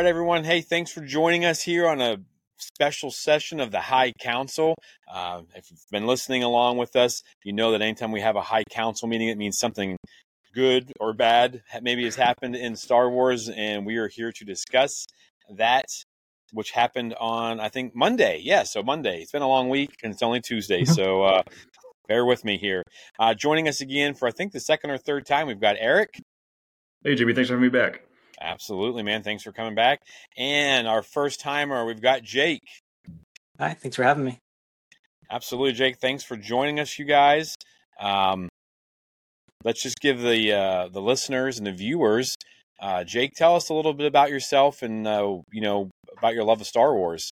right, everyone. Hey, thanks for joining us here on a special session of the High Council. Uh, if you've been listening along with us, you know that anytime we have a High Council meeting, it means something good or bad maybe has happened in Star Wars, and we are here to discuss that, which happened on I think Monday. Yeah, so Monday. It's been a long week, and it's only Tuesday, so uh, bear with me here. Uh, joining us again for I think the second or third time, we've got Eric. Hey, Jimmy. Thanks for having me back. Absolutely, man. Thanks for coming back. And our first timer, we've got Jake. Hi, thanks for having me. Absolutely, Jake. Thanks for joining us, you guys. Um, let's just give the uh, the listeners and the viewers, uh, Jake, tell us a little bit about yourself and uh, you know about your love of Star Wars.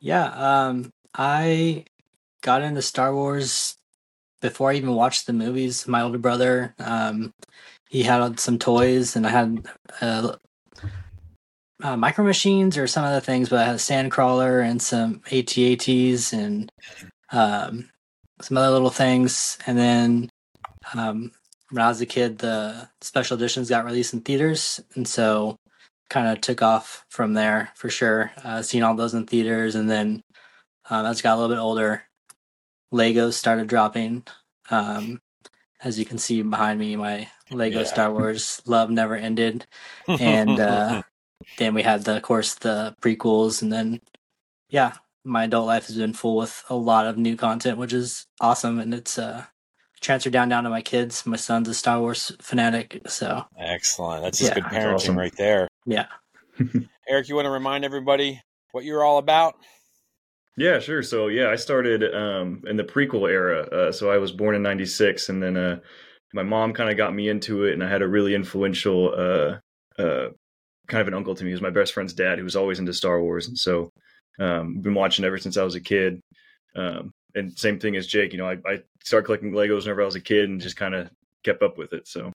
Yeah, um, I got into Star Wars before I even watched the movies. My older brother, um, he had some toys, and I had uh, uh, micro machines or some other things, but I had a Sandcrawler and some AT-ATs and um, some other little things. And then um, when I was a kid, the special editions got released in theaters, and so kind of took off from there for sure. Uh, seeing all those in theaters, and then um, as I got a little bit older, Legos started dropping. Um, as you can see behind me, my Lego Yeah. Star Wars love never ended, and uh, then we had the, of course, the prequels, and then yeah, my adult life has been full with a lot of new content, which is awesome, and it's uh, transferred down down to my kids. My son's a Star Wars fanatic, so Excellent. That's just Yeah. good parenting awesome. right there. yeah. Eric, you want to remind everybody what you're all about? Yeah, sure. So yeah, I started um, in the prequel era. Uh, so I was born in '96, and then uh, my mom kind of got me into it, and I had a really influential uh, uh, kind of an uncle to me. He was my best friend's dad, who was always into Star Wars, and so um, been watching ever since I was a kid. Um, and same thing as Jake, you know, I, I started collecting Legos whenever I was a kid, and just kind of kept up with it. So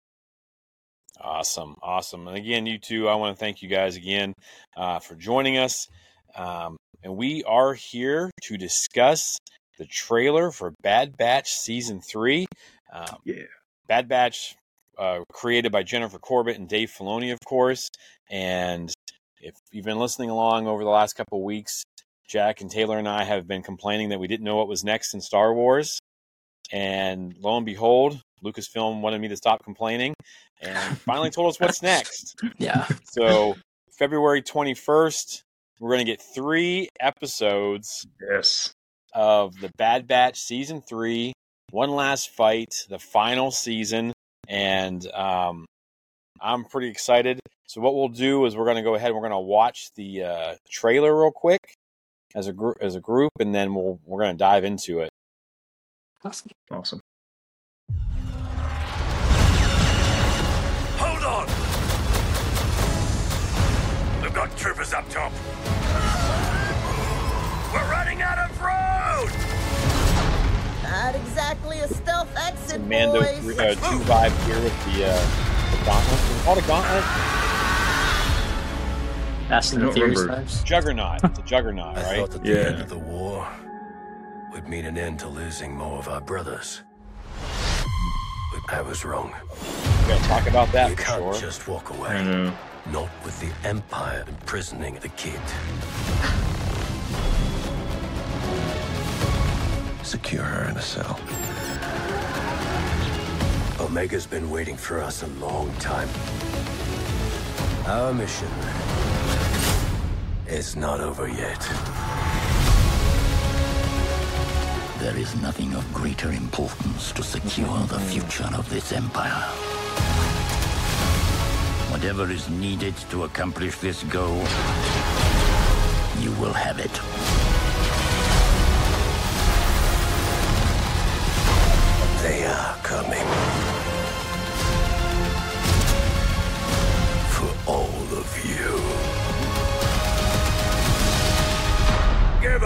Awesome, awesome. And again, you two, I want to thank you guys again uh, for joining us. Um, and we are here to discuss the trailer for Bad Batch season three. Um, yeah, Bad Batch, uh, created by Jennifer Corbett and Dave Filoni, of course. And if you've been listening along over the last couple of weeks, Jack and Taylor and I have been complaining that we didn't know what was next in Star Wars. And lo and behold, Lucasfilm wanted me to stop complaining and finally told us what's next. Yeah. So, February 21st, we're going to get three episodes yes, of the Bad Batch season three, one last fight, the final season, and um, I'm pretty excited. So what we'll do is we're going to go ahead and we're going to watch the uh, trailer real quick as a group as a group, and then we'll we're going to dive into it. Awesome. awesome. Hold on! We've got troopers up top. Not exactly a stealth exit, Mando boys. three, uh, two vibe here with the uh, the gauntlet. Is it called a gauntlet? Fast and the don't Furious vibes. Juggernaut. It's a juggernaut, I right? thought that the Yeah. end of the war would mean an end to losing more of our brothers. But I was wrong. We're going to talk about that you can't sure. just walk I away. know. Not with the Empire imprisoning the kid. Secure her in a cell. Omega's been waiting for us a long time. Our mission is not over yet. There is nothing of greater importance to secure the future of this empire. Whatever is needed to accomplish this goal, you will have it.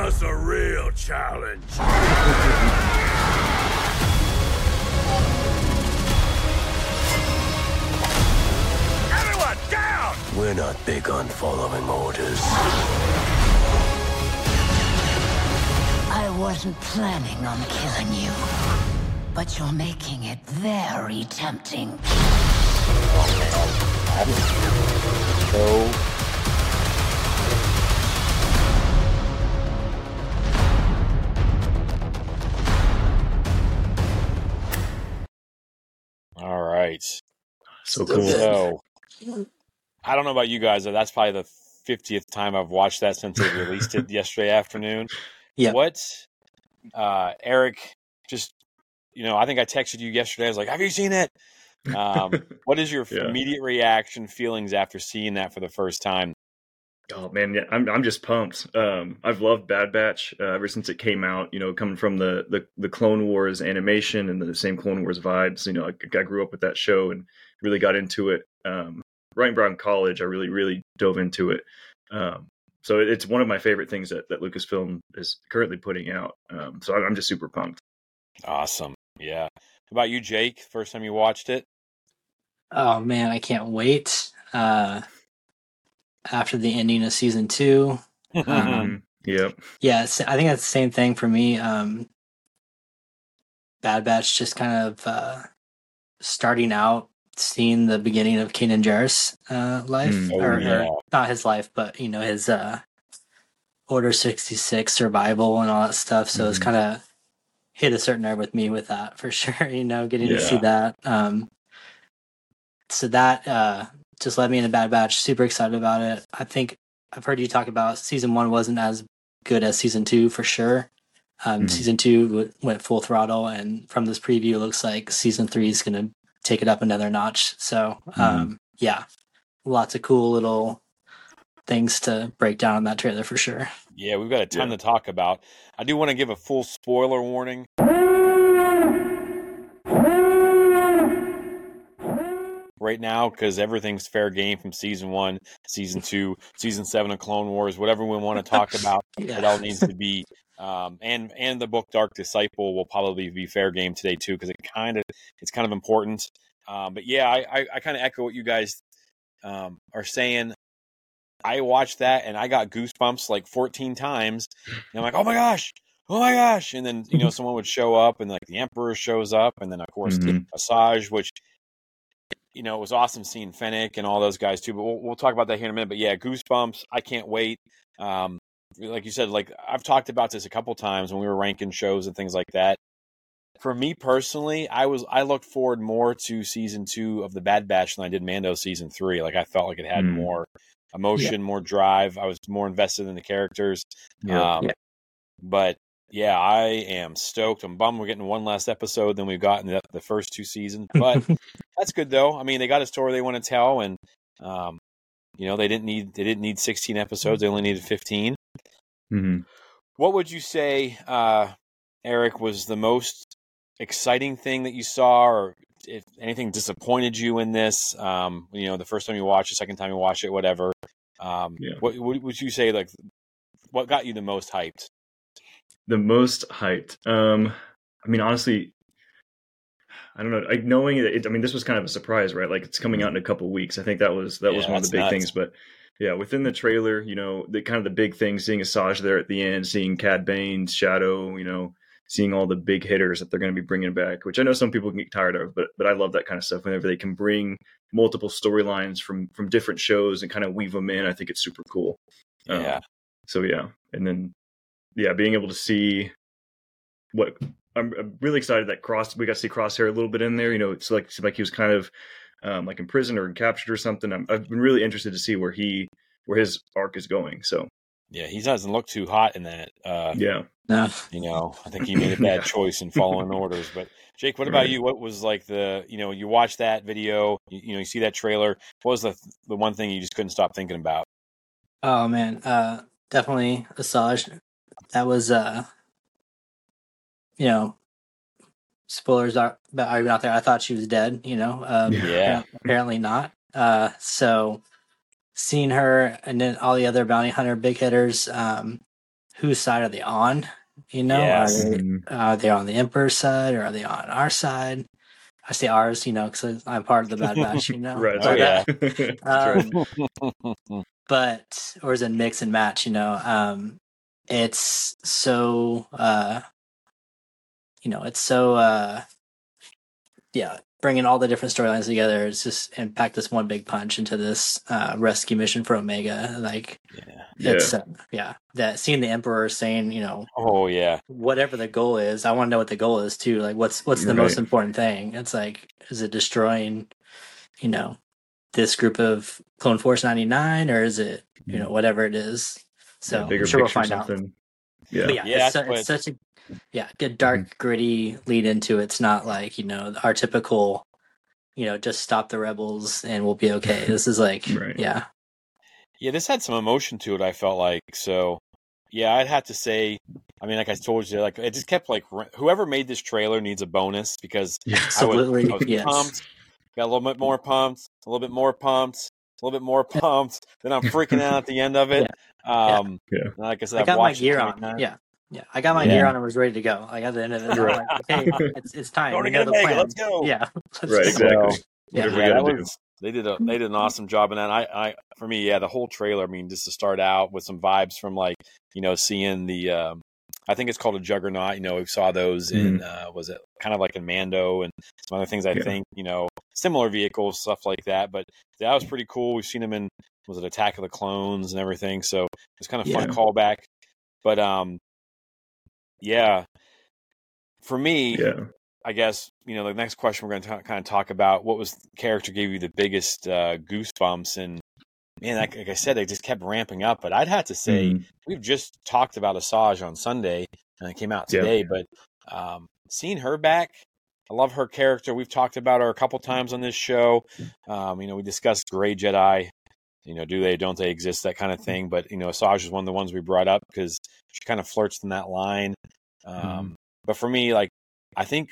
Us a real challenge. Everyone, down! We're not big on following orders. I wasn't planning on killing you, but you're making it very tempting. So So cool. So I don't know about you guys, but that's probably the fiftieth time I've watched that since they released it yesterday afternoon. Yeah. What, uh, Eric? Just you know, I think I texted you yesterday. I was like, "Have you seen it?" Um, what is your Yeah. immediate reaction, feelings after seeing that for the first time? Oh man, yeah, I'm I'm just pumped. Um, I've loved Bad Batch uh, ever since it came out. You know, coming from the, the the Clone Wars animation and the same Clone Wars vibes. You know, I, I grew up with that show and really got into it. Um, right around college, I really really dove into it. Um, so it- it's one of my favorite things that that Lucasfilm is currently putting out. Um, so I'm I'm just super pumped. Awesome. Yeah. How about you, Jake? First time you watched it? Oh man, I can't wait. Uh, after the ending of season two. Um. Yep. yeah, I think that's the same thing for me. Um, Bad Batch just kind of uh, starting out, seeing the beginning of Kanan Jarrus' uh, life, Mm. Oh, or, or not his life, but you know his uh, Order sixty six survival and all that stuff. So it's Mhm. kind of hit a certain nerve with me with that for sure. You know, getting to see that. Um, so that uh, just led me in a Bad Batch. Super excited about it. I think I've heard you talk about season one wasn't as good as season two for sure. Um, Mhm. Season two w- went full throttle, and from this preview, it looks like season three is going to take it up another notch. So, um, yeah, lots of cool little things to break down on that trailer for sure. Yeah, we've got a ton Yeah. to talk about. I do want to give a full spoiler warning. Right now, because everything's fair game from season one, season two, season seven of Clone Wars, whatever we want to talk about, it all needs to be. Um, and and the book Dark Disciple will probably be fair game today too, because it kind of it's kind of important. Um, but yeah, I, I, I kind of echo what you guys um, are saying. I watched that and I got goosebumps like 14 times. And I'm like, oh my gosh, oh my gosh. And then, you know, someone would show up and like the Emperor shows up. And then, of course, Mhm. Asajj, which, you know, it was awesome seeing Fennec and all those guys too. But we'll, we'll talk about that here in a minute. But yeah, goosebumps. I can't wait. Um, like you said, like I've talked about this a couple times when we were ranking shows and things like that. For me personally, I was I looked forward more to season two of the Bad Batch than I did Mando season three. Like I felt like it had Mm. more emotion, more drive. I was more invested in the characters. Yeah. Um, Yeah. But yeah, I am stoked. I'm bummed we're getting one last episode than we've gotten the, the first two seasons. But that's good though. I mean, they got a story they want to tell, and um, you know they didn't need they didn't need 16 episodes. They only needed 15. Mhm. What would you say, uh, Eric, was the most exciting thing that you saw, or if anything disappointed you in this? Um, you know, the first time you watched, the second time you watched it, whatever. Um, Yeah. What, what would you say, like, what got you the most hyped? the most hyped um i mean honestly i don't know like knowing that it, i mean this was kind of a surprise right like it's coming out in a couple weeks i think that was that was one of the big nuts. things but yeah within the trailer you know the kind of the big thing seeing asajj there at the end seeing cad bane's shadow you know seeing all the big hitters that they're going to be bringing back which i know some people can get tired of but but i love that kind of stuff whenever they can bring multiple storylines from from different shows and kind of weave them in i think it's super cool Um, Yeah. so yeah, and then yeah, being able to see what I'm, I'm really excited that Cross we got to see Crosshair a little bit in there. You know, it's like it's like he was kind of um, like in prison or captured or something. I'm, I've been really interested to see where he where his arc is going. So Yeah, he doesn't look too hot in that. Uh, yeah, No. You know, I think he made a bad Yeah. choice in following orders. But Jake, what about Right. you? What was like the you know you watch that video, you, you know, you see that trailer. What was the the one thing you just couldn't stop thinking about? Oh man, uh, definitely Asajj. That was, uh, you know, spoilers are, are even out there. I thought she was dead. You know, um, Yeah. Yeah. apparently not. Uh, so seeing her and then all the other bounty hunter big hitters, um, whose side are they on? You know, Yes. are, they, Mhm. are they on the Emperor's side or are they on our side? I say ours, you know, because I'm part of the Bad Batch. You know, right. Oh, But, yeah. That's um, but or is it mix and match you know um it's so uh you know it's so uh yeah bringing all the different storylines together. It's just and pack this one big punch into this uh, rescue mission for Omega. Like Yeah. Yeah. uh, yeah that seeing the Emperor saying you know Oh yeah. whatever the goal is. I want to know what the goal is too. Like what's what's the most important thing? It's like is it destroying you know this group of Clone Force ninety nine or is it you know whatever it is. So Yeah, bigger I'm sure we'll picture find out. Yeah. But yeah, Yeah, it's, su- it's such a yeah good dark gritty lead into it. It's not like you know our typical you know just stop the rebels and we'll be okay. This is like Right. yeah Yeah, this had some emotion to it. I felt like so. Yeah, I'd have to say. I mean, like I told you, like it just kept like whoever made this trailer needs a bonus because Yeah. I, would, absolutely I was yes pumped, got a little bit more pumped, a little bit more pumped, a little bit more pumped. Then I'm freaking out at the end of it. Um, Yeah. Like I said, I I've got my gear on. times. Yeah. Yeah. I got my Yeah. gear on and was ready to go. I got the end of it. I'm Right. like, okay, it's it's time. Going We get the Omega, plan. let's go. Yeah. Let's Right, go. exactly. Yeah. Yeah, that was they did a they did an awesome job in that. I, I for me, yeah, the whole trailer. I mean, just to start out with some vibes from like you know seeing the. Um, I think it's called a Juggernaut. You know, we saw those in uh, was it kind of like in Mando and some other things. I Yeah. think you know similar vehicles, stuff like that. But that was pretty cool. We've seen them in was it Attack of the Clones and everything. So it's kind of fun callback. But um, yeah, for me, Yeah. I guess you know the next question we're going to kind of talk about what was the character gave you the biggest uh, goosebumps and man, like, like I said, they just kept ramping up. But I'd have to say Mhm. we've just talked about Asajj on Sunday and it came out Yeah. today. But um, seeing her back, I love her character. We've talked about her a couple times on this show. Um, you know, we discussed Gray Jedi. You know, do they, don't they exist, that kind of thing. But you know, Asajj is one of the ones we brought up because she kind of flirts in that line. Um, Mhm. But for me, like, I think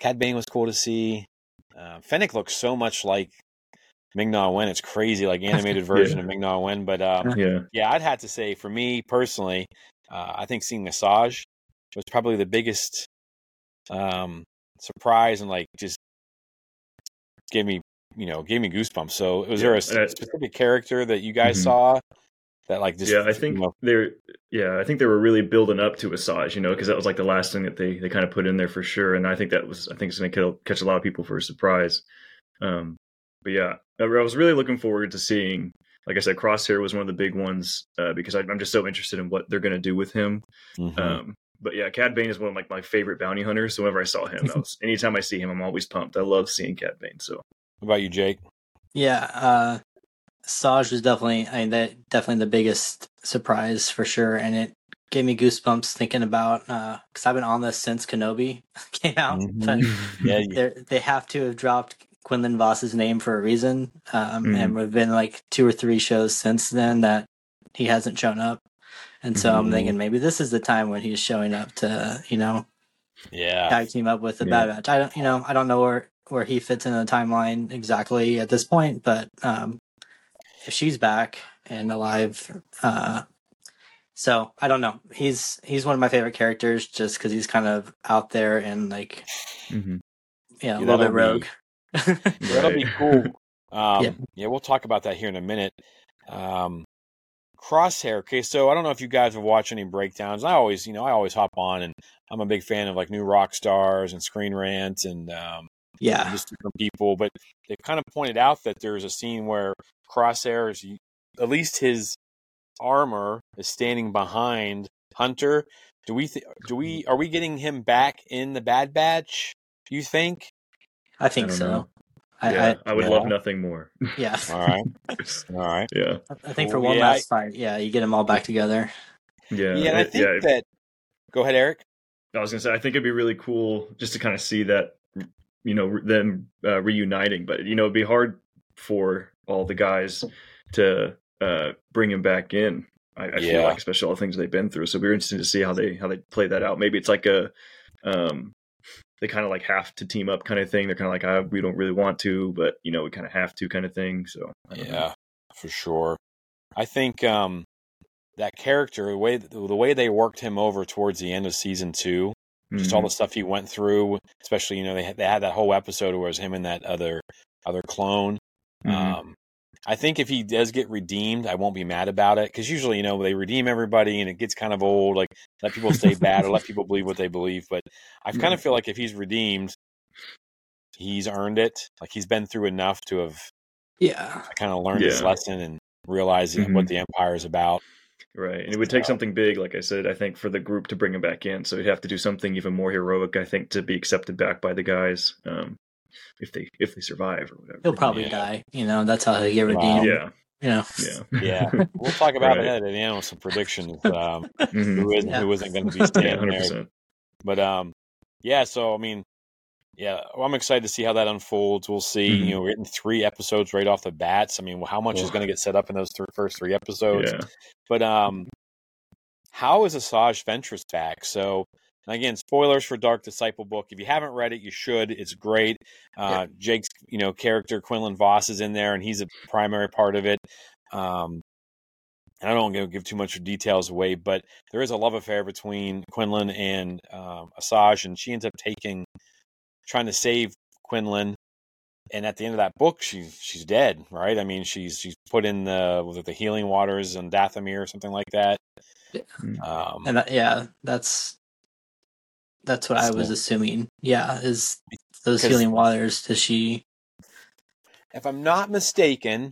Cad Bane was cool to see. Uh, Fennec looks so much like Ming Na Wen. It's crazy, like animated version Yeah. of Ming Na Wen. But um, Yeah. yeah, I'd have to say for me personally, uh, I think seeing Asajj was probably the biggest um, surprise and like just gave me, you know, gave me goosebumps. So was there a Yeah, I- specific character that you guys Mhm. saw that like just yeah, I think you know, they're yeah, I think they were really building up to Asajj, you know, because that was like the last thing that they they kind of put in there for sure, and I think that was I think it's going to catch a lot of people for a surprise. Um, but yeah, I I was really looking forward to seeing. Like I said, Crosshair was one of the big ones uh, because I, I'm just so interested in what they're going to do with him. mhm. Um, but yeah, Cad Bane is one of like my favorite bounty hunters. So whenever I saw him, that was anytime I see him, I'm always pumped. I love seeing Cad Bane. So what about you, Jake? Yeah, uh Saj was definitely I mean that definitely the biggest surprise for sure and it gave me goosebumps thinking about uh cuz I've been on this since Kenobi came out. Mhm. But Yeah, you- they they have to have dropped Quinlan Vos's name for a reason. Um Mhm. and we've been like two or three shows since then that he hasn't shown up. And so I'm Mhm. thinking maybe this is the time when he's showing up to, you know, yeah. tag team up with the Yeah. Bad Batch. I don't, you know, I don't know where where he fits in the timeline exactly at this point, but um, if she's back and alive, uh, so I don't know. He's he's one of my favorite characters just because he's kind of out there and like Mhm. you know, a Yeah, little bit that'll be- rogue. That'll be cool. Um, Yeah. yeah. we'll talk about that here in a minute. Um, Crosshair. Okay, so I don't know if you guys have watched any breakdowns. I always, you know, I always hop on, and I'm a big fan of like New Rockstars and Screen Rant and um, yeah, and just different people. But they've kind of pointed out that there's a scene where Crosshair is, at least his armor is standing behind Hunter. Do we? Th- do we? Mm. Are we getting him back in the Bad Batch? Do you think? I think I so. know. I, yeah, I, I, would yeah. love nothing more. yeah, All right. All right. yeah, I think for one Yeah, last fight, yeah, you get them all back together. yeah, Yeah, and I think yeah. that. Go ahead, Eric. I was gonna say I think it'd be really cool just to kind of see that, you know, them uh, reuniting. But you know, it'd be hard for all the guys to uh, bring him back in. I, I feel Yeah. like, especially all the things they've been through. So it'd be interesting to see how they how they play that out. Maybe it's like a, um, they kind of like have to team up kind of thing. They're kind of like, ah, we don't really want to, but you know, we kind of have to kind of thing. So don't know. Yeah, for sure. I think um, that character, the way the way they worked him over towards the end of season two, just all Mhm. the stuff he went through, especially you know they had, they had that whole episode where it was him and that other other clone. Mhm. Um, I think if he does get redeemed, I won't be mad about it because usually you know they redeem everybody and it gets kind of old. Like let people stay bad or let people believe what they believe. But I kind of feel like if he's redeemed, he's earned it. Like he's been through enough to have Yeah. kind of learned his lesson and realizing what Mhm. the empire is about. Right, and it would take something big, like I said, I think, for the group to bring him back in. So he'd have to do something even more heroic, I think, to be accepted back by the guys, um, if they if they survive or whatever. He'll probably Yeah. die. You know, that's how he'll get Wow. redeemed. Yeah, You know. yeah, Yeah, we'll talk about Right. it at the end with some predictions. Um, Mhm. who isn't Yeah. who isn't going to be yeah, standing hundred there? But um, yeah. So I mean, yeah, well, I'm excited to see how that unfolds. We'll see. Mhm. You know, we're getting three episodes right off the bats. I mean, how much is going to get set up in those th- first three episodes? Yeah, But um, how is Asajj Ventress back? So and again, spoilers for Dark Disciple book. If you haven't read it, you should. It's great. Uh, Jake's you know character Quinlan Vos is in there, and he's a primary part of it. Um, and I don't want to give too much details away, but there is a love affair between Quinlan and um, Asajj, and she ends up taking, trying to save Quinlan. And at the end of that book, she's she's dead, right? I mean, she's she's put in the was it the healing waters and Dathomir or something like that. Mm. Um, And that, yeah, that's that's what I was So- assuming. Yeah, is those healing waters? Does she? if I'm not mistaken,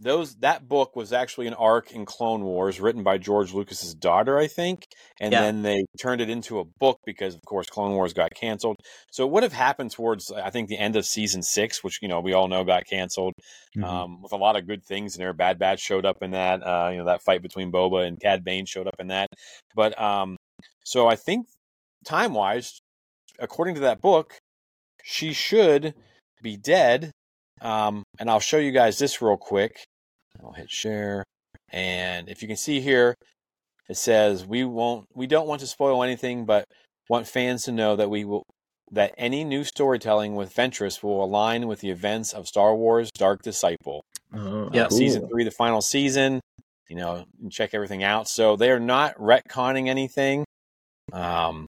those that book was actually an arc in Clone Wars written by George Lucas's daughter, I think, and Yeah. then they turned it into a book because, of course, Clone Wars got canceled. So it would have happened towards, I think, the end of season six, which you know we all know got canceled, Mhm. um, with a lot of good things in there. Bad Batch showed up in that, uh, you know, that fight between Boba and Cad Bane showed up in that. But um, so I think time wise, according to that book, she should be dead. Um, and I'll show you guys this real quick. I'll hit share. And if you can see here, it says we won't we don't want to spoil anything, but want fans to know that we will that any new storytelling with Ventress will align with the events of Star Wars Dark Disciple. Oh, Yeah. Uh, Season three, the final season. You know, and check everything out. So they are not retconning anything. Um,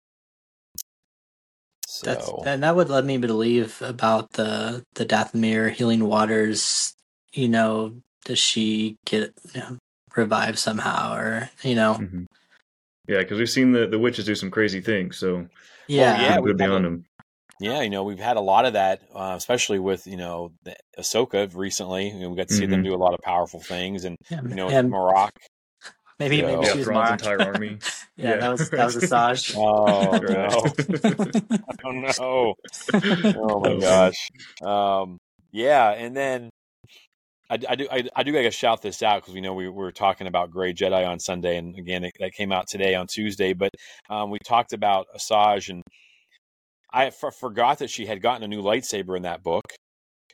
so That's and that would let me believe about the the Dathomir healing waters. You know, does she get you know, revived somehow, or you know? Mhm. Yeah, because we've seen the the witches do some crazy things, so Yeah, yeah, good beyond them. Yeah, you know, we've had a lot of that, uh, especially with, you know, the Ahsoka recently. You know, we got to see them Mhm. do a lot of powerful things. And, yeah, you know, with and Marrok. Maybe Yeah. maybe Yeah, she was Thrawn's entire army. yeah, Yeah. that was that was Asajj. Oh, no. oh, no. Oh, my gosh. Um, yeah. And then I, I do, I, I do got to shout this out because we know we, we were talking about Gray Jedi on Sunday. And again, it, that came out today on Tuesday. But um, we talked about Asajj and I f- forgot that she had gotten a new lightsaber in that book.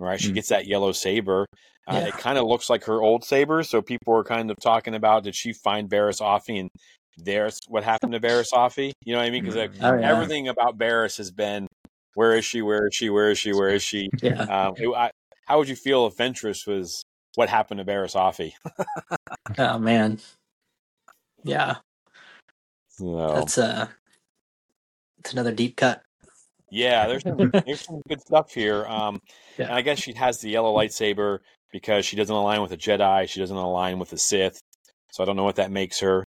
Right, she Mm. gets that yellow saber. Uh, Yeah. It kind of looks like her old saber, so people were kind of talking about did she find Barriss Offee and there's what happened to Barriss Offee? You know what I mean? Because like, Oh, yeah. everything about Barriss has been where is she? Where is she? Where is she? Where is she? yeah, Um, it- I, how would you feel if Ventress was what happened to Barriss Offee? oh man, yeah, So, that's uh, it's another deep cut. Yeah, there's some, there's some good stuff here. Um, Yeah. And I guess she has the yellow lightsaber because she doesn't align with a Jedi. She doesn't align with the Sith. So I don't know what that makes her.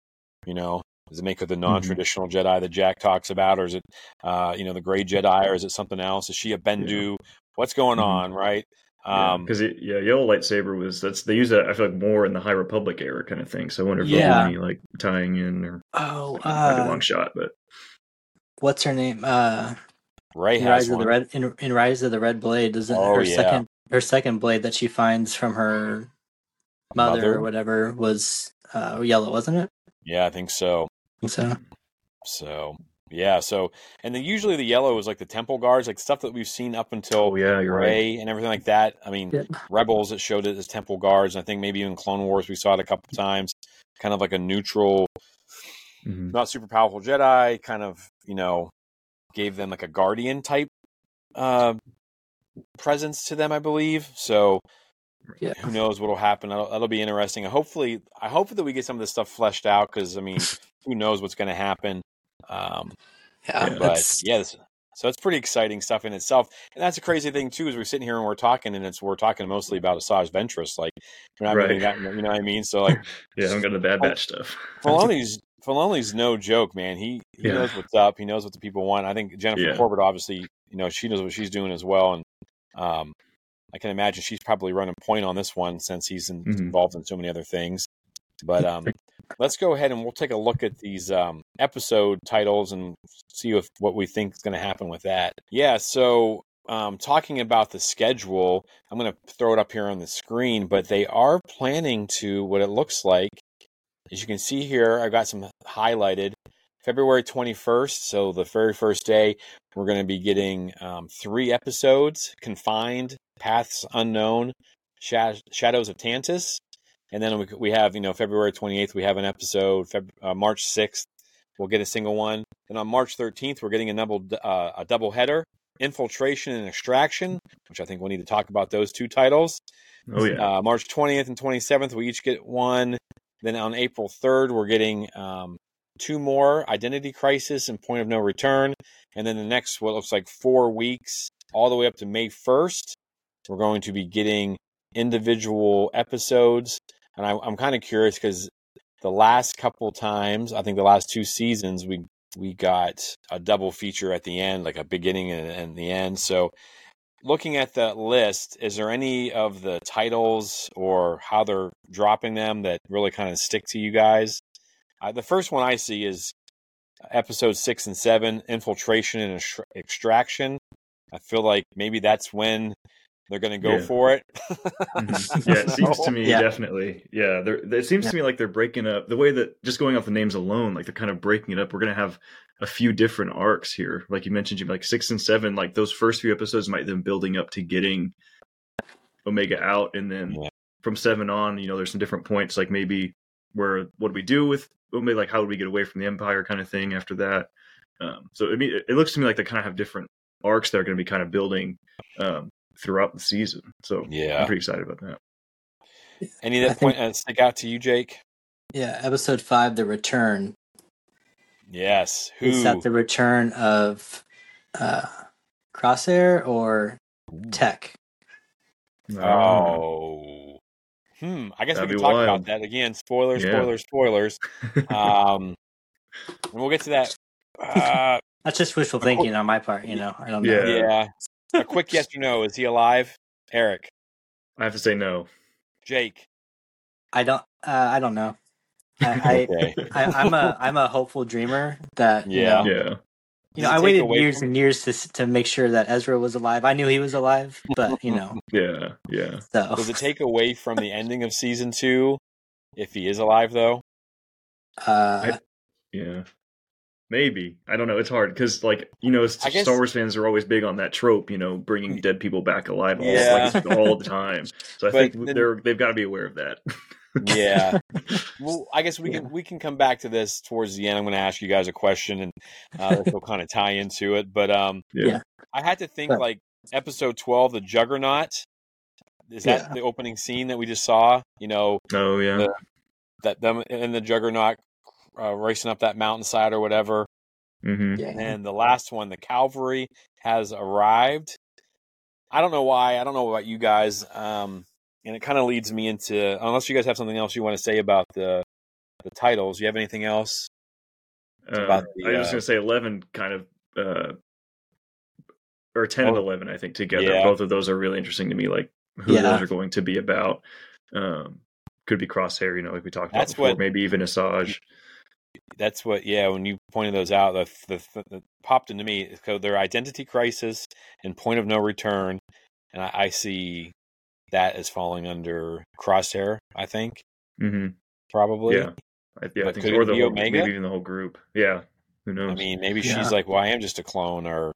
You know, does it make her the non-traditional Jedi that Jack talks about, or is it, uh, you know, the Gray Jedi, or is it something else? Is she a Bendu? What's going Mhm. on, right? Um, Because yeah, yellow lightsaber was that's they use that I feel like more in the High Republic era kind of thing. So I wonder if Yeah. there's any like tying in or Oh, might be a uh, long shot, but what's her name? Uh, Ray in has Rise of the Red in, in Rise of the Red Blade, doesn't Oh, her yeah. second her second blade that she finds from her mother, Mother? or whatever was uh, yellow, wasn't it? Yeah, I think so. So So yeah, so and then usually the yellow is like the temple guards, like stuff that we've seen up until oh yeah, you're right. And everything like that. I mean, Yeah. Rebels it showed it as temple guards. And I think maybe even Clone Wars we saw it a couple times, kind of like a neutral, Mhm. not super powerful Jedi. Kind of you know gave them like a guardian type uh, presence to them, I believe. So yeah, who knows what'll happen? That'll, that'll be interesting. Hopefully, I hope that we get some of this stuff fleshed out because I mean, who knows what's going to happen. Um, yeah. But yeah, this- so it's pretty exciting stuff in itself. And that's a crazy thing too, is we're sitting here and we're talking, and it's we're talking mostly about Asajj Ventress. Like we're not Right. gotten, you know what I mean? So like Yeah, I'm got the Bad Batch stuff. Filoni's Filoni's no joke, man. He he Yeah. knows what's up. He knows what the people want. I think Jennifer Yeah. Corbett obviously you know she knows what she's doing as well, and um, I can imagine she's probably running point on this one since he's in, Mhm. involved in so many other things. But um, let's go ahead and we'll take a look at these um, episode titles and see if what we think is going to happen with that. Yeah, so um, talking about the schedule, I'm going to throw it up here on the screen, but they are planning to what it looks like. As you can see here, I've got some highlighted. February 21st, so the very first day, we're going to be getting um, three episodes Confined, Paths Unknown, Sha- Shadows of Tantiss. And then we, we have, you know, February 28th, we have an episode. Feb- uh, March 6th, we'll get a single one. And on March 13th, we're getting a double, uh, a double header Infiltration and Extraction, which I think we'll need to talk about those two titles. Oh yeah. Uh, March 20th and 27th, we each get one. Then on April 3rd, we're getting um, two more Identity Crisis and Point of No Return. And then the next, what looks like four weeks, all the way up to May 1st, we're going to be getting individual episodes. And I, I'm kind of curious because the last couple times, I think the last two seasons, we we got a double feature at the end, like a beginning and, and the end. So looking at the list, is there any of the titles or how they're dropping them that really kind of stick to you guys? Uh, the first one I see is episode six and seven, infiltration and extraction. I feel like maybe that's when they're going to go Yeah. for it. Mhm. Yeah, it seems to me Yeah. definitely. Yeah, they're, it seems to me like they're breaking up the way that just going off the names alone, like they're kind of breaking it up. We're gonna have a few different arcs here, like you mentioned, Jim, like six and seven. Like those first few episodes might then building up to getting Omega out, and then Yeah. from seven on, you know, there's some different points, like maybe where what do we do with Omega, like how do we get away from the Empire, kind of thing after that. Um, so I mean, it, it looks to me like they kind of have different arcs that are going to be kind of building um, throughout the season. So Yeah. I'm pretty excited about that. Any I that think- point uh, stick out to you, Jake? Yeah, episode five, the return. Yes. Who? Is that the return of uh, Crosshair or Tech? Oh. Hmm. I guess That'd we can talk wild. about that again. Spoilers, Yeah. spoilers, spoilers. Um, and we'll get to that. Uh, That's just wishful thinking on my part. You know, I don't know. Yeah. yeah. A quick yes or no. Is he alive? Eric, I have to say no. Jake. I don't. Uh, I don't know. I, Okay. I, I I'm a I'm a hopeful dreamer that you Yeah. know, Yeah. you know I waited years from- and years to to make sure that Ezra was alive. I knew he was alive, but you know, Yeah. Yeah. so Does it take away from the ending of season two if he is alive, though? uh, Yeah. Maybe. I don't know. It's hard because, like, you know, I guess- Mm. Star Wars fans are always big on that trope, you know, bringing dead people back alive all, Yeah. like, all the time. So I But think then- they're they've got to be aware of that. Yeah. well, I guess we can we can come back to this towards the end. I'm going to ask you guys a question, and uh, this will kind of tie into it. But um, Yeah. Yeah. I had to think Right. like episode 12, the Juggernaut. Is that Yeah. the opening scene that we just saw? You know, Oh yeah. The- that them and the Juggernaut uh, racing up that mountainside or whatever. hmm yeah. And the last one, the Calvary, has arrived. I don't know why. I don't know about you guys. Um, and it kind of leads me into unless you guys have something else you want to say about the the titles. You have anything else? Uh, about the, I was uh, going to say eleven, kind of, uh, or ten and Oh. eleven. I think together, Yeah. both of those are really interesting to me. Like who Yeah. those are going to be about. Um, could be Crosshair, you know, like we talked about That's before. what- Maybe even Asajj. That's what. Yeah, when you pointed those out, the the, the popped into me. So their identity crisis and point of no return, and I, I see that as falling under Crosshair. I think hmm probably. Yeah. I, yeah, I think could or the be whole, Omega? maybe even the whole group. Yeah, who knows? I mean, maybe Yeah. she's like, "Well, I am just a clone," or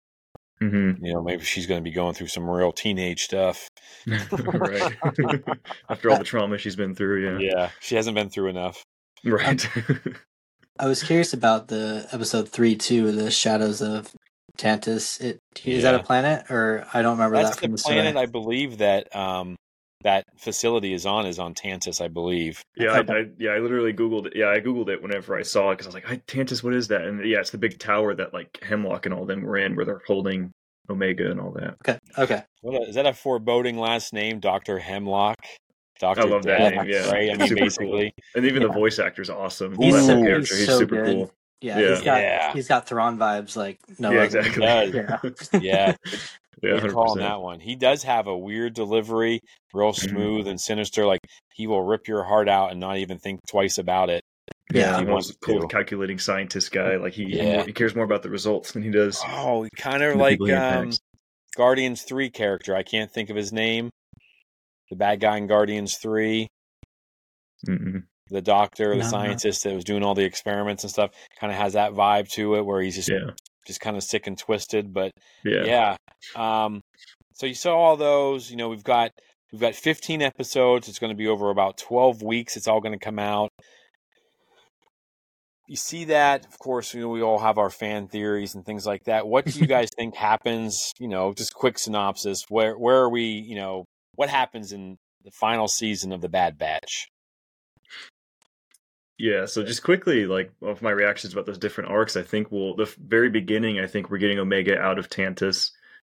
hmm you know, maybe she's going to be going through some real teenage stuff. right. After all the trauma she's been through, yeah. Yeah, she hasn't been through enough. Right. I was curious about the episode three too, the Shadows of Tantiss. It is that a planet or I don't remember That's that the from the planet story. I believe that um that facility is on is on Tantiss, I believe. yeah, I, I, yeah, I literally googled it. Yeah, I googled it whenever I saw it because I was like, I, "Tantiss, what is that?" And yeah, it's the big tower that like Hemlock and all them were in, where they're holding Omega and all that. Okay, okay. What a, is that a foreboding last name, Doctor Hemlock? Doctor I love that Death, name. Yeah, right. I mean, super basically, cool. And even the Yeah. voice actor's awesome. He's Bless so- he's character. He's so super good. cool. Yeah, Yeah. he's got Yeah. he's got Thrawn vibes like no yeah, other. exactly. Yeah. Yeah, yeah, good call on that one. He does have a weird delivery, real smooth and sinister. Like he will rip your heart out and not even think twice about it. Yeah. he He wants wants cold to. calculating scientist guy. Like he, Yeah. he cares more about the results than he does. Oh, kind of like um. Guardians Three character. I can't think of his name. The bad guy in Guardians Three, Mm-mm. the doctor, the No, no. scientist that was doing all the experiments and stuff, kind of has that vibe to it, where he's just Yeah, just kind of sick and twisted. But yeah, yeah. Um, so you saw all those. You know, we've got we've got 15 episodes. It's going to be over about 12 weeks. It's all going to come out. You see that, of course. You know, we all have our fan theories and things like that. What do you guys think happens? You know, just quick synopsis. Where where are we? You know, what happens in the final season of the Bad Batch? Yeah, so just quickly, like of my reactions about those different arcs, I think we'll the very beginning. I think we're getting Omega out of Tantiss,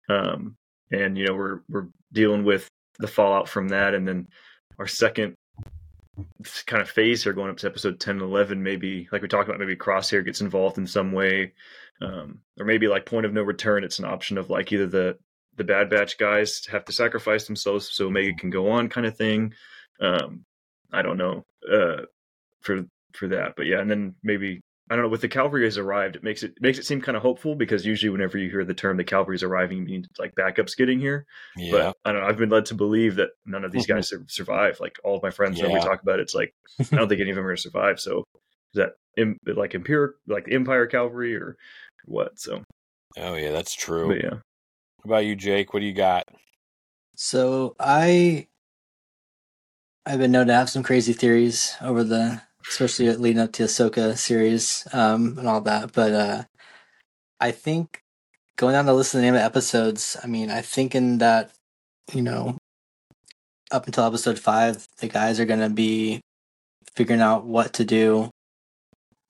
um, and you know we're we're dealing with the fallout from that, and then our second kind of phase here, going up to episode 10 and 11, maybe like we talked about, maybe Crosshair gets involved in some way, um, or maybe like Point of No Return. It's an option of like either the the Bad Batch guys have to sacrifice themselves so Omega can go on, kind of thing. Um, I don't know. Uh, for for that. But yeah, and then maybe I don't know. With the cavalry has arrived, it makes it makes it seem kind of hopeful because usually whenever you hear the term the cavalry's arriving, it means like backups getting here. Yeah, But I don't know. I've been led to believe that none of these guys survive. Like all of my friends, when we talk about it, it's like I don't think any of them are going to survive. So is that im- like Empire, like the Empire cavalry, or what? So, oh yeah, that's true. but yeah, about you, Jake? What do you got? So I I've been known to have some crazy theories over the especially leading up to Ahsoka series um and all that. But uh I think going down the list of the name of episodes, I mean I think in that, you know, up until episode five, the guys are gonna be figuring out what to do,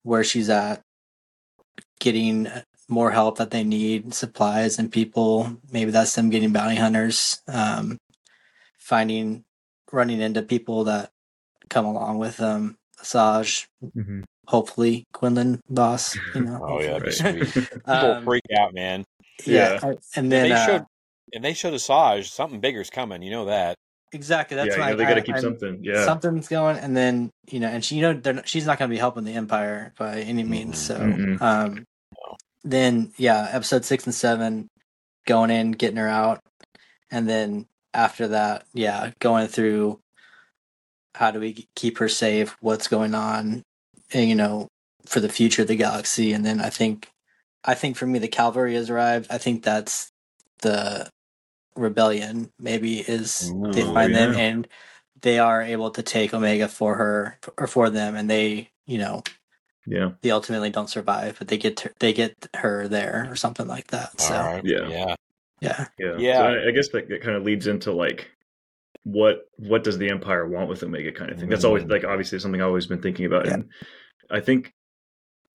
where she's at, getting more help that they need, supplies and people. Maybe that's them getting bounty hunters. Um finding running into people that come along with um Asajj, mm-hmm. hopefully Quinlan Vos, you know. Oh yeah, that'd be right. sweet. People Um, freak out, man. yeah. Yeah. And then they uh, showed and they showed Asajj something bigger's coming. You know that. exactly that's yeah, why you know, they got to keep I'm- something. Yeah, something's going and then you know and she you know they're not, she's not going to be helping the empire by any means so Mm-mm. um then yeah episode 6 and 7 going in getting her out. And then after that yeah going through how do we keep her safe what's going on and, you know for the future of the galaxy. And then i think i think for me the cavalry has arrived. I think that's the rebellion maybe is they Ooh, find them and they are able to take omega for her or for them. And they you know yeah, they ultimately don't survive but they get to, they get her there or something like that so All right. Yeah. Yeah. yeah yeah, Yeah. So I, I guess that, that kind of leads into like what what does the Empire want with Omega kind of thing. That's always Mm. like obviously something I've always been thinking about, Yeah. and I think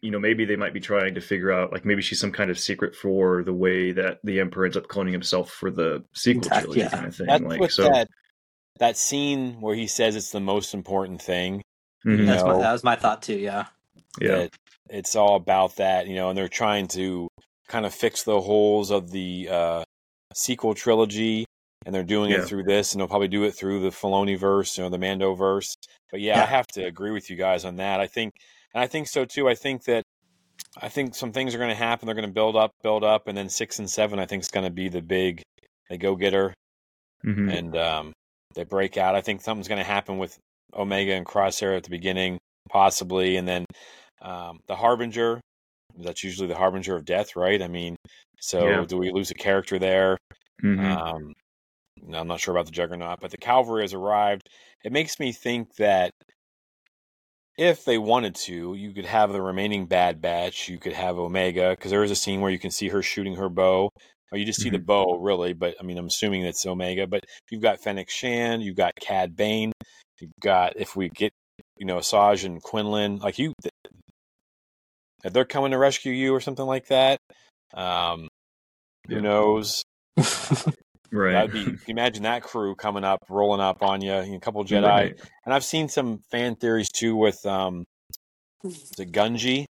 you know maybe they might be trying to figure out like maybe she's some kind of secret for the way that the Emperor ends up cloning himself for the sequel Exact- trilogy yeah. kind of thing. That's like what so. that that scene where he says it's the most important thing. Mhm. that's my, that was my thought too yeah yeah, it's all about that, you know, and they're trying to kind of fix the holes of the uh, sequel trilogy, and they're doing Yeah. it through this, and they'll probably do it through the Filoni verse, you know, the Mando verse. But yeah, I have to agree with you guys on that. I think, and I think so too. I think that. I think some things are going to happen. They're going to build up, build up, and then six and seven, I think, is going to be the big. They go get her, Mhm. and um, they break out. I think something's going to happen with Omega and Crosshair at the beginning, possibly, and then um, the Harbinger. That's usually the Harbinger of death, right? I mean, so Yeah. do we lose a character there? Mhm. Um, I'm not sure about the Juggernaut, but the Cavalry has arrived. It makes me think that if they wanted to, you could have the remaining Bad Batch. You could have Omega because there is a scene where you can see her shooting her bow. Or you just see the bow, really, but I mean, I'm assuming it's Omega. But you've got Fennec Shan, you've got Cad Bane, you've got if we get, you know, Asajj and Quinlan, like you, if they're coming to rescue you or something like that, um, who Yeah. knows? right. Be. Imagine that crew coming up, rolling up on you, a couple Jedi. Right. And I've seen some fan theories too with um, the Gungi.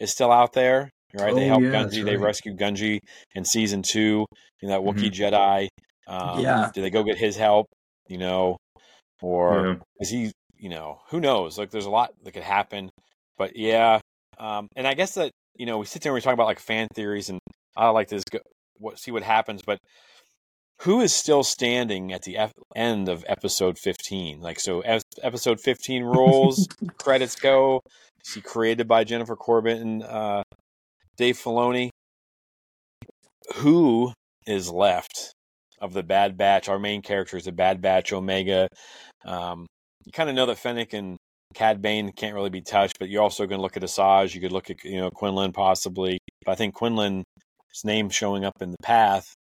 is still out there. Right, they Oh, help yeah, Gungi. that's They right. rescue Gungi in season two. You know that Wookiee Mhm. Jedi. Um, Yeah. Did they go get his help? You know, or Yeah. is he? You know, who knows? Like, there's a lot that could happen. But yeah, um, and I guess that you know we sit there and we talk about like fan theories, and I like to go, what, see what happens. But who is still standing at the F- end of episode 15? Like, so as episode 15 rolls, credits go. See, created by Jennifer Corbett and uh, Dave Filoni. Who is left of the Bad Batch? Our main characters, the Bad Batch, Omega. Um, you kind of know that Fennec and Cad Bane can't really be touched, but you're also going to look at Asajj. You could look at you know Quinlan possibly. But I think Quinlan's name showing up in the path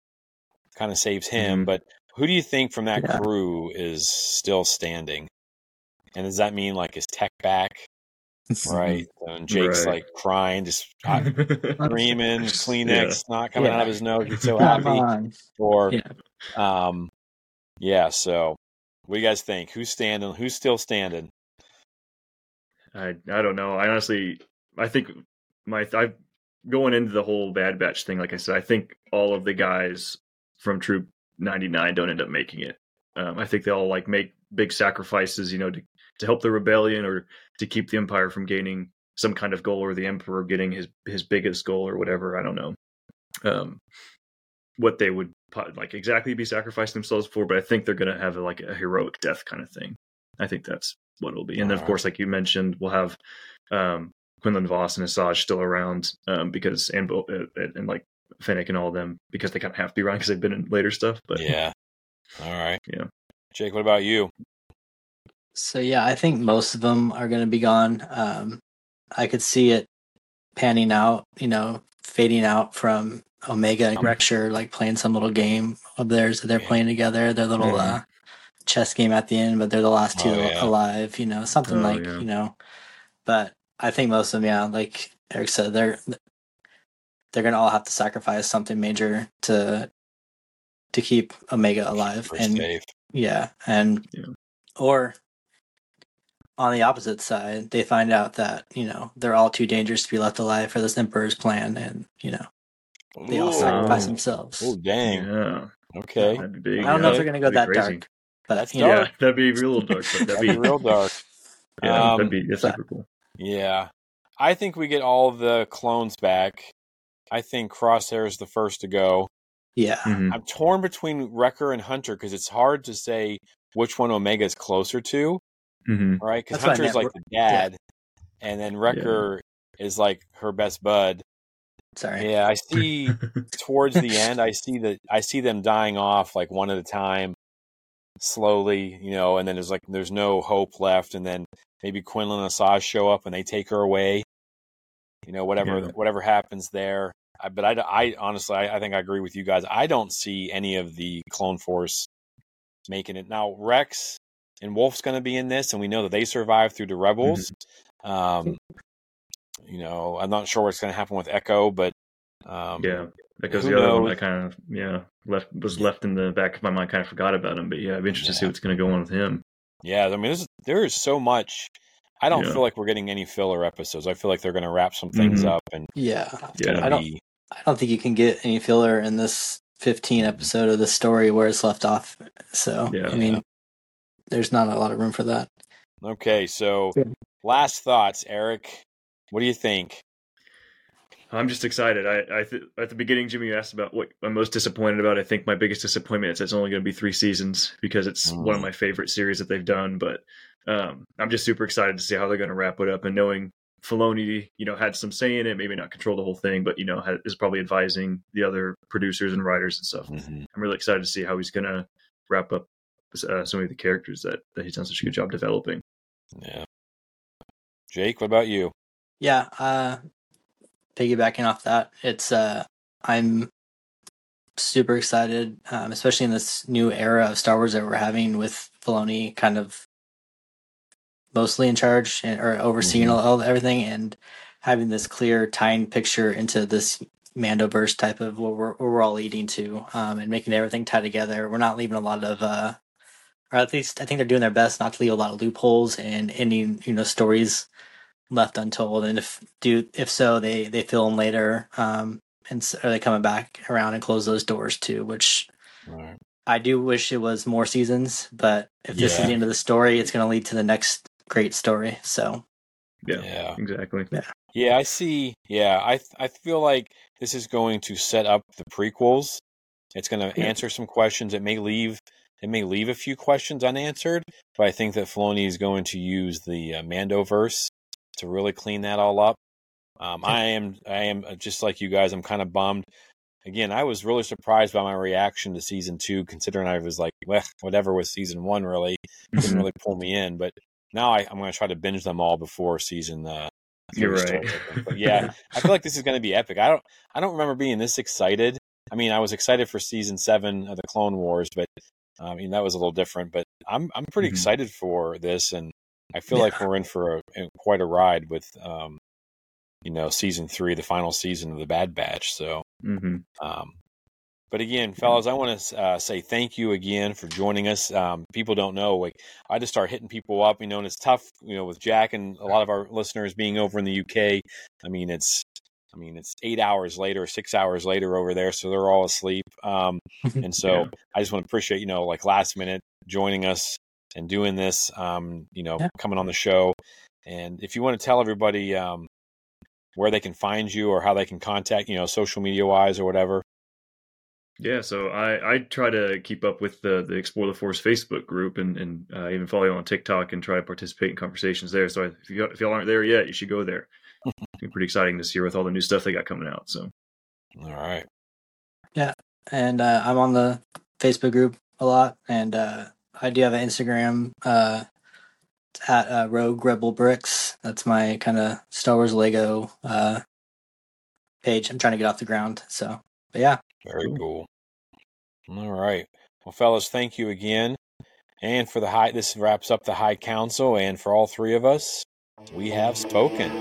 kind of saves him. Mhm. But who do you think from that Yeah. crew is still standing? And does that mean like is Tech back? Right. And Jake's Right. like crying, just hot- screaming, Kleenex not coming Yeah. out of his nose. He's so happy. on. Or, Yeah. um, yeah. So, what do you guys think? Who's standing? Who's still standing? I I don't know. I honestly I think my I going into the whole Bad Batch thing. Like I said, I think all of the guys from Troop 99 don't end up making it. Um, I think they all like make big sacrifices, you know, to to help the rebellion or to keep the Empire from gaining some kind of goal or the Emperor getting his his biggest goal or whatever. I don't know. Um, what they would like exactly be sacrificing themselves for, but I think they're gonna have like a heroic death kind of thing. I think that's what it'll be. And then, of course, like you mentioned, we'll have um, Quinlan Vos and Asajj still around um, because and, uh, and and like Fennec and all of them because they kind of have to be around because they've been in later stuff. But yeah. All right. Yeah. Jake, what about you? So yeah, I think most of them are going to be gone. Um, I could see it panning out, you know, fading out from Omega and Um, Rexher, like playing some little game of theirs that they're Yeah. playing together. Their little Mhm. uh, chess game at the end, but they're the last two Oh, yeah. alive. You know, something Oh, like yeah. you know. But I think most of them, yeah, like Eric said, they're they're going to all have to sacrifice something major to to keep Omega alive. For and safe. yeah, and Yeah. or on the opposite side, they find out that you know they're all too dangerous to be left alive for this emperor's plan, and you know they all sacrifice themselves. Oh, dang. yeah, Okay. big. I don't know if yeah. they're gonna go That'd that crazy. dark, but That's you know, Yeah, that'd be real dark. But that'd That'd be be real dark. Yeah, Um, that'd be that's super cool. Yeah. I think we get all the clones back. I think Crosshair is the first to go. yeah, Mhm. I'm torn between Wrecker and Hunter because it's hard to say which one Omega is closer to, Mhm. right? Because That's what Hunter's like the dad, and then Wrecker is like her best bud. sorry, Yeah, I see towards the end, I see that I see them dying off like one at a time, slowly, you know, and then there's like there's no hope left, and then maybe Quinlan and Asajj show up and they take her away. You know, whatever Yeah. whatever happens there. I, but I, I honestly, I, I think I agree with you guys. I don't see any of the Clone Force making it now. Rex and Wolffe's going to be in this, and we know that they survived through the Rebels. Um, you know, I'm not sure what's going to happen with Echo, but um, yeah, because the other one? I kind of yeah left was left in the back of my mind. Kind of forgot about him, but yeah, I'd be interested to see what's going to go on with him. Yeah, I mean, there's, there is so much. I don't Yeah. feel like we're getting any filler episodes. I feel like they're going to wrap some things Mhm. up, and yeah. Yeah. going I don't- be I don't think you can get any filler in this 15 episode of the story where it's left off. So Yeah. I mean, there's not a lot of room for that. okay. So, last thoughts, Eric. What do you think? I'm just excited. I, I th- at the beginning, Jimmy you asked about what I'm most disappointed about. I think my biggest disappointment is it's only going to be three seasons because it's one of Mm. my favorite series that they've done. But um, I'm just super excited to see how they're going to wrap it up and knowing Filoni, you know, had some say in it, maybe not control the whole thing, but you know, had, is probably advising the other producers and writers and stuff. Mhm. I'm really excited to see how he's going to wrap up uh, some of the characters that, that he's done such a good job developing. Yeah. Jake, what about you? Yeah, uh piggybacking off that, it's uh I'm super excited, um, especially in this new era of Star Wars that we're having with Filoni kind of mostly in charge and, or overseeing Mhm. all, all everything and having this clear tying picture into this Mandoverse type of what we're, what we're all leading to um, and making everything tie together. We're not leaving a lot of, uh, or at least I think they're doing their best not to leave a lot of loopholes and ending, you know, stories left untold, and if do if so, they they fill film later, um, and s- are they coming back around and close those doors too? Which Right. I do wish it was more seasons, but if this is the end of the story, it's going to lead to the next great story. So Yeah, Yeah. exactly. Yeah, yeah, I see. Yeah, I I feel like this is going to set up the prequels. It's going to Yeah. answer some questions. It may leave it may leave a few questions unanswered, but I think that Filoni is going to use the uh, Mandoverse to really clean that all up. Um, I am I am uh, just like you guys. I'm kind of bummed. Again, I was really surprised by my reaction to season two, considering I was like, well, whatever was season one really didn't really pull me in. But now I, I'm going to try to binge them all before season uh, You're right. starts, I think. But yeah, I feel like this is going to be epic. I don't I don't remember being this excited. I mean, I was excited for season seven of the Clone Wars, but I mean that was a little different. But I'm I'm pretty Mhm. excited for this, and I feel like we're in for a, quite a ride with um, you know season three, the final season of the Bad Batch. So hmm um, but again, fellas, I want to uh, say thank you again for joining us. Um, people don't know, like I just start hitting people up, you know, and it's tough, you know, with Jack and a lot of our listeners being over in the UK. I mean, it's, I mean, it's eight hours later, six hours later over there, so they're all asleep. Um, and so Yeah. I just want to appreciate, you know, like last minute joining us and doing this, um, you know, Yeah. coming on the show. And if you want to tell everybody um, where they can find you or how they can contact, you know, social media wise or whatever. Yeah, so I, I try to keep up with the the Explore the Force Facebook group and and uh, even follow you on TikTok and try to participate in conversations there. So if you if y'all aren't there yet, you should go there. it's been pretty exciting this year with all the new stuff they got coming out. So All right. Yeah, and uh, I'm on the Facebook group a lot, and uh, I do have an Instagram uh, at uh, Rogue Rebel Bricks. That's my kind of Star Wars Lego uh, page. I'm trying to get off the ground. So, but yeah, Very Cool. cool. All right. Well, fellas, thank you again. And for the high, this wraps up the High Council. And for all three of us, we have spoken.